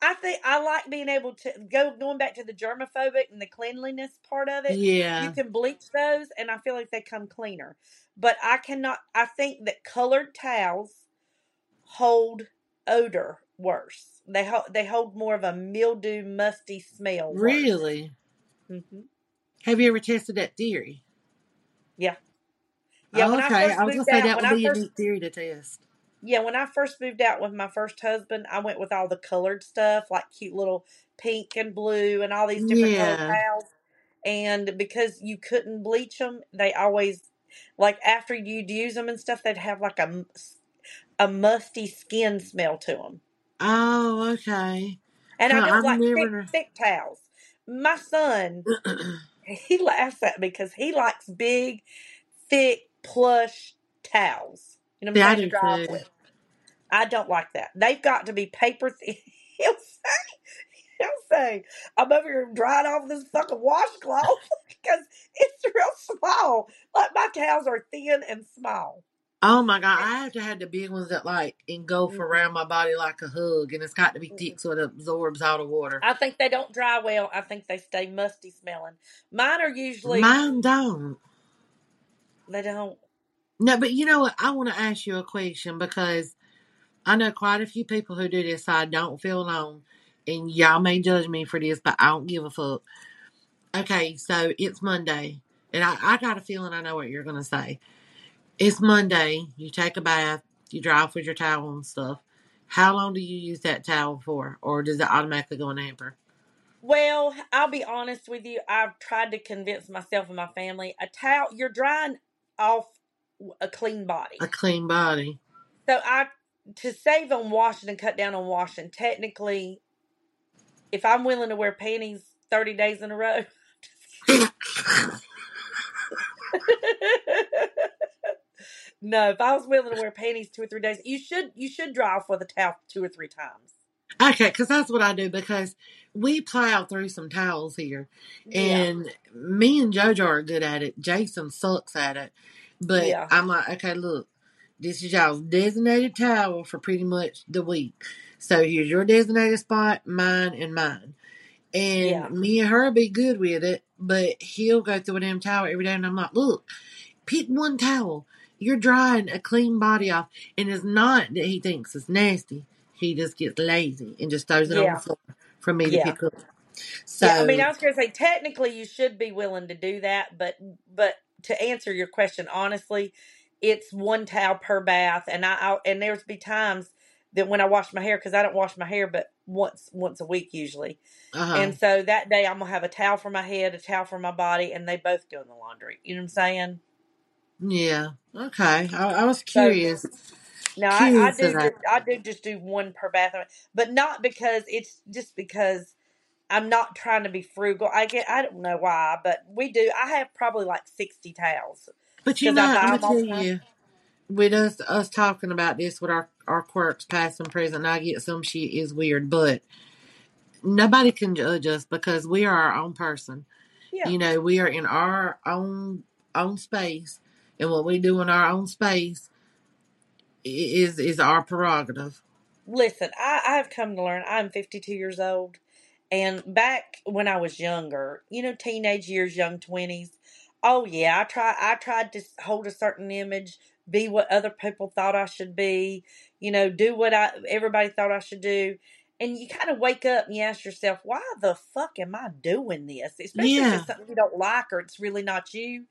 I think I like being able to go going back to the germophobic and the cleanliness part of it. Yeah. You can bleach those and I feel like they come cleaner. But I cannot I think that colored towels hold odor worse. They hold they hold more of a mildew musty smell worse. really. hmm Have you ever tested that theory? Yeah. Yeah, Oh, when I okay. I was gonna moved say that would I be a neat theory to test. Yeah, when I first moved out with my first husband, I went with all the colored stuff, like cute little pink and blue and all these different colored Yeah. towels. And because you couldn't bleach them, they always, like after you'd use them and stuff, they'd have like a a musty skin smell to them. Oh, okay. And I Huh, don't I've like thick, thick towels. My son, he laughs at me because he likes big, thick, plush towels. You know what See, I'm I saying? To dry with. I don't like that. They've got to be paper thin. He'll say, he'll say, I'm over here drying off this fucking washcloth because it's real small. Like my towels are thin and small. Oh my god, I have to have the big ones that like engulf mm-mm, around my body like a hug, and it's got to be mm-mm. thick mm-hmm. so it absorbs all the water. I think they don't dry well. I think they stay musty smelling. Mine are usually, Mine don't. they don't. No, but you know what? I want to ask you a question because I know quite a few people who do this. So I don't feel alone, and y'all may judge me for this, but I don't give a fuck. Okay, so it's Monday, and I, I got a feeling I know what you're gonna say. It's Monday. You take a bath. You dry off with your towel and stuff. How long do you use that towel for, or does it automatically go in the hamper? Well, I'll be honest with you. I've tried to convince myself and my family a towel, you're drying off a clean body. A clean body. So I, to save on washing and cut down on washing, technically, if I'm willing to wear panties 30 days in a row, no, if I was willing to wear panties two or three days, you should, you should dry off with a towel two or three times. Okay, because that's what I do because we plow through some towels here, Yeah. and me and JoJo are good at it. Jason sucks at it, but Yeah. I'm like, okay, look, this is y'all's designated towel for pretty much the week. So here's your designated spot, mine, and mine. And Yeah. me and her be good with it, but he'll go through a damn towel every day, and I'm like, look, pick one towel. You're drying a clean body off, and it's not that he thinks it's nasty. He just gets lazy and just throws it on the floor for me to pick up. Yeah, I mean, I was going to say technically you should be willing to do that, but but to answer your question honestly, it's one towel per bath, and I I'll, and there's be times that when I wash my hair because I don't wash my hair but once once a week usually, uh huh, and so that day I'm gonna have a towel for my head, a towel for my body, and they both go in the laundry. You know what I'm saying? yeah, okay. I, I was So curious, no, I I do just I do just do one per bathroom, but not because it's just because I'm not trying to be frugal. I get I don't know why, but we do. I have probably like sixty towels But you know, I'm gonna tell you, with us us talking about this with our our quirks, past and present, and I get some shit is weird, but nobody can judge us because we are our own person. Yeah, You know, we are in our own own space, and what we do in our own space is is our prerogative. listen, I I have come to learn. I'm 52 years old, and back when I was younger, you know, teenage years, young 20s. Oh yeah, I try. I tried to hold a certain image, be what other people thought I should be. You know, do what I everybody thought I should do. And you kind of wake up and you ask yourself, why the fuck am I doing this? Especially if Yeah, it's something you don't like or it's really not you.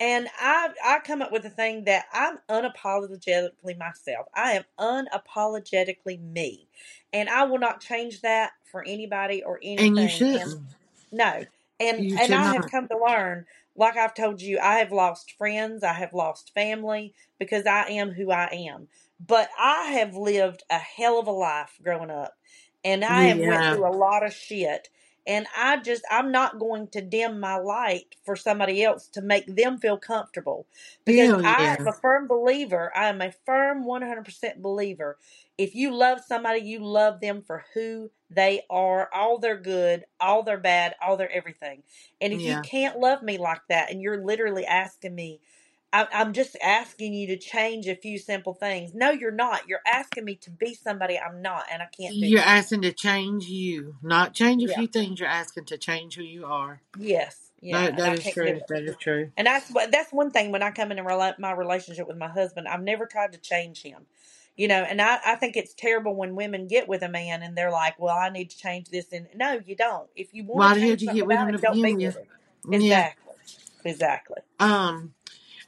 And I I come up with a thing that I'm unapologetically myself. I am unapologetically me. And I will not change that for anybody or anything. and you anything. And no. And You and should I have come to learn, like I've told you, I have lost friends, I have lost family because I am who I am. But I have lived a hell of a life growing up. And I have went through a lot of shit. And I just I'm not going to dim my light for somebody else to make them feel comfortable. Because hell I yeah, am a firm believer, I am a firm 100% believer. If you love somebody, you love them for who they are, all their good, all their bad, all their everything. And if you can't love me like that, and you're literally asking me, I, I'm just asking you to change a few simple things. No, you're not. You're asking me to be somebody I'm not, and I can't do you're that. asking to change you, not change a Yeah. few things. You're asking to change who you are. Yes. Yeah. That And I is can't do true. it. That is true. And that's what that's one thing when I come in and rela- my relationship with my husband, I've never tried to change him. You know, and I, I think it's terrible when women get with a man and they're like, Well, I need to change this and no, you don't. If you want Why to the hell change did you something get with about him it, don't be begin with with? it. Yeah. Exactly. Exactly. Um,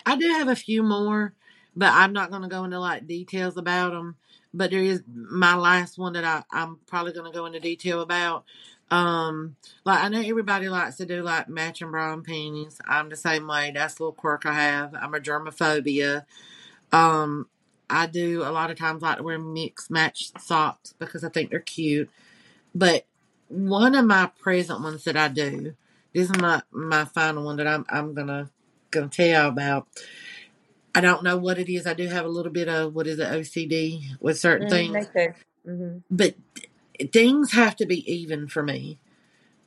I do have a few more, but I'm not going to go into like details about them. But there is my last one that I, I'm probably going to go into detail about. Um, like I know everybody likes to do like matching bra and panties. I'm the same way. That's a little quirk I have. I'm a germophobia. Um, I do a lot of times like to wear mixed match socks because I think they're cute. But one of my present ones that I do, this is my my final one that I'm I'm gonna gonna tell about. I don't know what it is. I do have a little bit of what is it OCD with certain Mm, things, me too. hmm but things have to be even for me.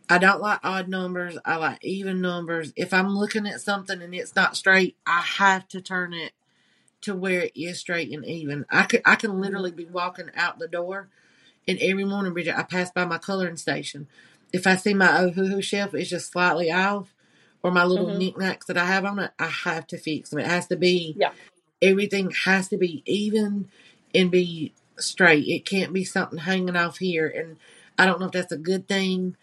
I don't like odd numbers. I like even numbers. If I'm looking at something and it's not straight, I have to turn it to where it is straight and even. I could I can literally be walking out the door, and every morning, Bridget, I pass by my coloring station. If I see my Ohuhu shelf is just slightly off, or my little Mhm. knickknacks that I have on it, I have to fix them. It has to be Yeah. everything has to be even and be straight. It can't be something hanging off here. And I don't know if that's a good thing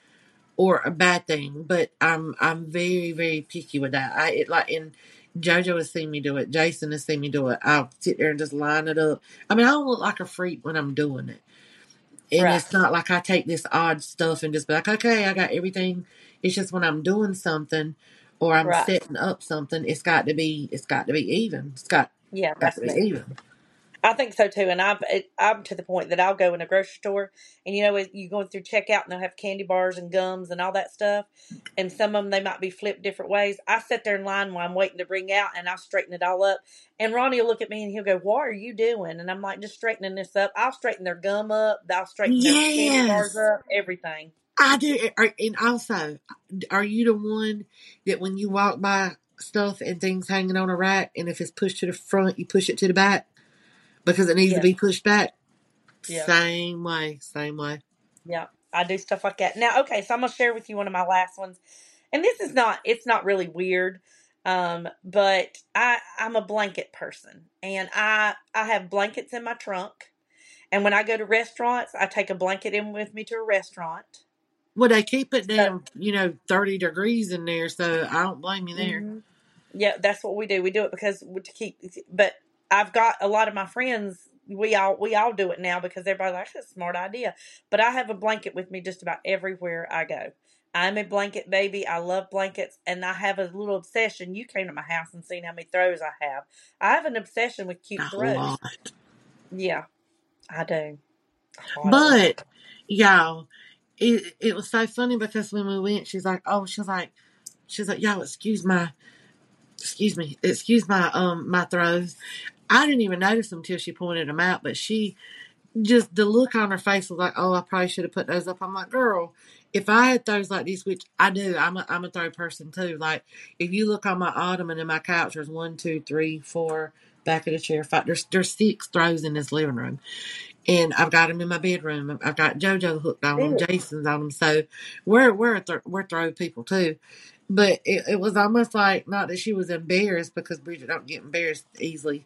or a bad thing, but I'm I'm very very picky with that. I it like and JoJo has seen me do it. Jason has seen me do it. I'll sit there and just line it up. I mean, I don't look like a freak when I'm doing it. And Right. it's not like I take this odd stuff and just be like, okay, I got everything. It's just when I'm doing something or I'm Right. setting up something, it's got to be it's got to be even. It's got Yeah, got to be even. I think so too, and I'm it, I'm to the point that I'll go in a grocery store, and you know, as you going through checkout, and they'll have candy bars and gums and all that stuff, and some of them they might be flipped different ways. I sit there in line while I'm waiting to bring out, and I'll straighten it all up. And Ronnie will look at me and he'll go, "What are you doing?" And I'm like, "Just straightening this up. I'll straighten their gum up. I'll straighten their candy bars Yes. up. Everything." I do. Eh, are- And also, are you the one that when you walk by stuff and things hanging on a rack, and if it's pushed to the front, you push it to the back because it needs to be pushed back? yeah, Same way, same way. yeah. I do stuff like that. Now, okay, so I'm gonna share with you one of my last ones, and this is not it's not really weird um but i i'm a blanket person and i i have blankets in my trunk and when i go to restaurants i take a blanket in with me to a restaurant Well, they keep it so down, you know, 30 degrees in there, so I don't blame you there. mhm. yeah that's what we do we do it because to keep but i've got a lot of my friends we all we all do it now because everybody's like that's a smart idea. But i have a blanket with me just about everywhere i go. I'm a blanket baby. I love blankets and i have a little obsession. You came to my house and seen how many throws i have. I have an obsession with cute A throws. lot. yeah i do. A lot of them. But, y'all, it, it was so funny because when we went, she's like, oh, she's like, she's like, y'all, excuse my, excuse me, excuse my, um, my throws. I didn't even notice them till she pointed them out, but she just, the look on her face was like, oh, I probably should have put those up. I'm like, girl, if I had throws like these, which I do, I'm a, I'm a throw person too. Like, if you look on my ottoman and my couch, there's one, two, three, four, back of the chair, five, there's, there's six throws in this living room and I've got them in my bedroom. I've got JoJo hooked on them, Jason's on them. So we're we're th- we're throw people too. But it, it was almost like not that she was embarrassed because Bridget don't get embarrassed easily,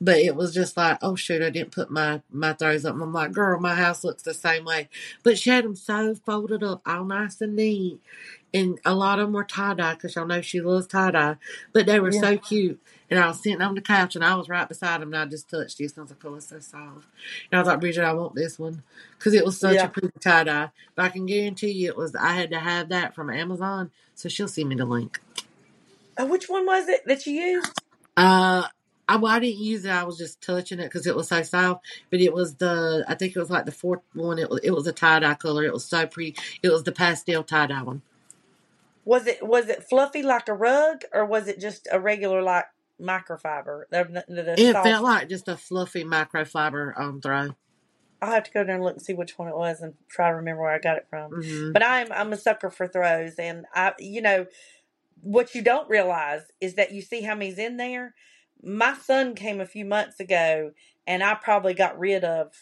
but it was just like, oh shoot, I didn't put my my throws up. And I'm like, girl, my house looks the same way. But she had them so folded up, all nice and neat, and a lot of them were tie dye because y'all know she loves tie dye. But they were yeah so cute. And I was sitting on the couch and I was right beside him and I just touched this and I was like, oh, it's so soft. And I was like, Bridget, I want this one because it was such a yeah pretty tie dye. But I can guarantee you it was, I had to have that from Amazon. So she'll send me the link. oh, which one was it that you used Uh, I, well, I didn't use it. I was just touching it because it was so soft. But it was the, I think it was like the fourth one. It was, it was a tie dye color. It was so pretty. It was the pastel tie dye one. was it was it fluffy like a rug or was it just a regular like microfiber the, the, the It soft felt like just a fluffy microfiber um throw. I'll have to go down and look and see which one it was and try to remember where I got it from. hmm But I'm I'm a sucker for throws, and I you know what you don't realize is that you see how many's in there. My son came a few months ago, and I probably got rid of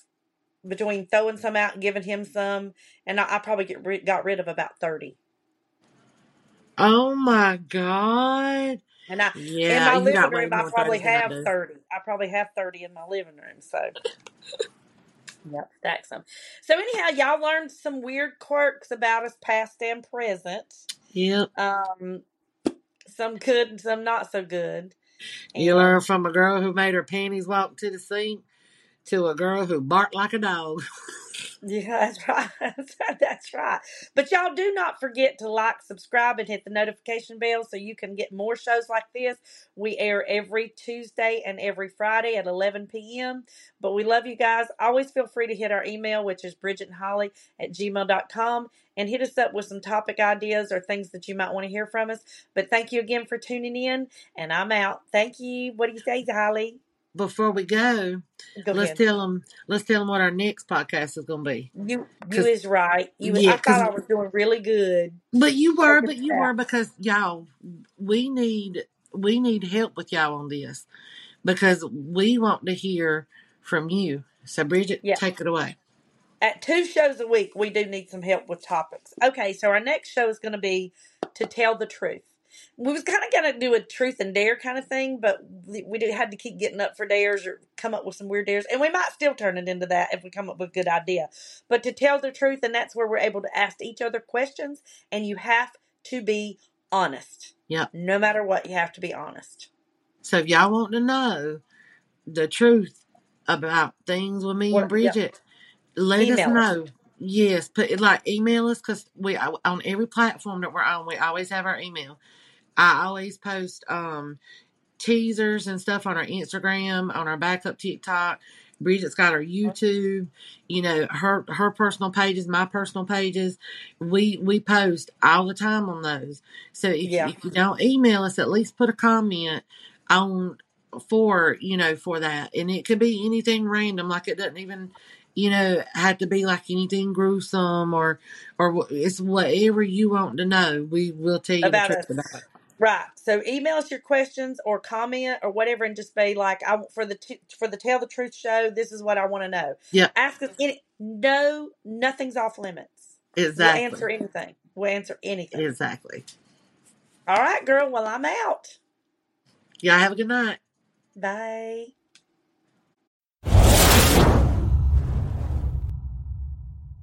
between throwing some out and giving him some, and I, I probably get got rid of about thirty. Oh my God. And I in Yeah, my you living got way room, I more probably than I have do. thirty. I probably have thirty in my living room. So yep, stack some. So anyhow, y'all learned some weird quirks about us, past and present. Yep. Um, some good and some not so good. You learn from a girl who made her panties walk to the sink to a girl who barked like a dog. Yeah, that's right. That's right. But y'all do not forget to like, subscribe, and hit the notification bell so you can get more shows like this. We air every Tuesday and every Friday at 11 p.m. But we love you guys. Always feel free to hit our email, which is Bridget and Holly at gmail.com, and hit us up with some topic ideas or things that you might want to hear from us. But thank you again for tuning in, and I'm out. Thank you. What do you say, Holly? Before we go, Go let's ahead. tell them. Let's tell them what our next podcast is going to be. You you is right. You Yeah, I thought I was doing really good. But you were, but you were because y'all, we need we need help with y'all on this because we want to hear from you. So Bridget, Yeah. take it away. At two shows a week, we do need some help with topics. Okay, so our next show is going to be to tell the truth. We was kind of going to do a truth and dare kind of thing, but we did, had to keep getting up for dares or come up with some weird dares, and we might still turn it into that if we come up with a good idea. But to tell the truth, and that's where we're able to ask each other questions, and you have to be honest. Yep. No matter what, you have to be honest. So if y'all want to know the truth about things with me What- and Bridget, let us Email us. know. Yes, put like email us because we on every platform that we're on, we always have our email. I always post um teasers and stuff on our Instagram, on our backup TikTok. Bridget's got her YouTube, you know, her her personal pages, my personal pages. We we post all the time on those. So if, Yeah. if you don't email us, at least put a comment on for you know for that, and it could be anything random. Like it doesn't even you know have to be like anything gruesome or or it's whatever you want to know. We will tell you About the us. truth about it. Right. So email us your questions or comment or whatever, and just be like, "I want for the t- for the Tell the Truth show. This is what I want to know." Yeah, Ask us any. No, nothing's off limits. Exactly. We'll answer anything. We'll answer anything. Exactly. All right, girl. Well, I'm out. Y'all have a good night. Bye.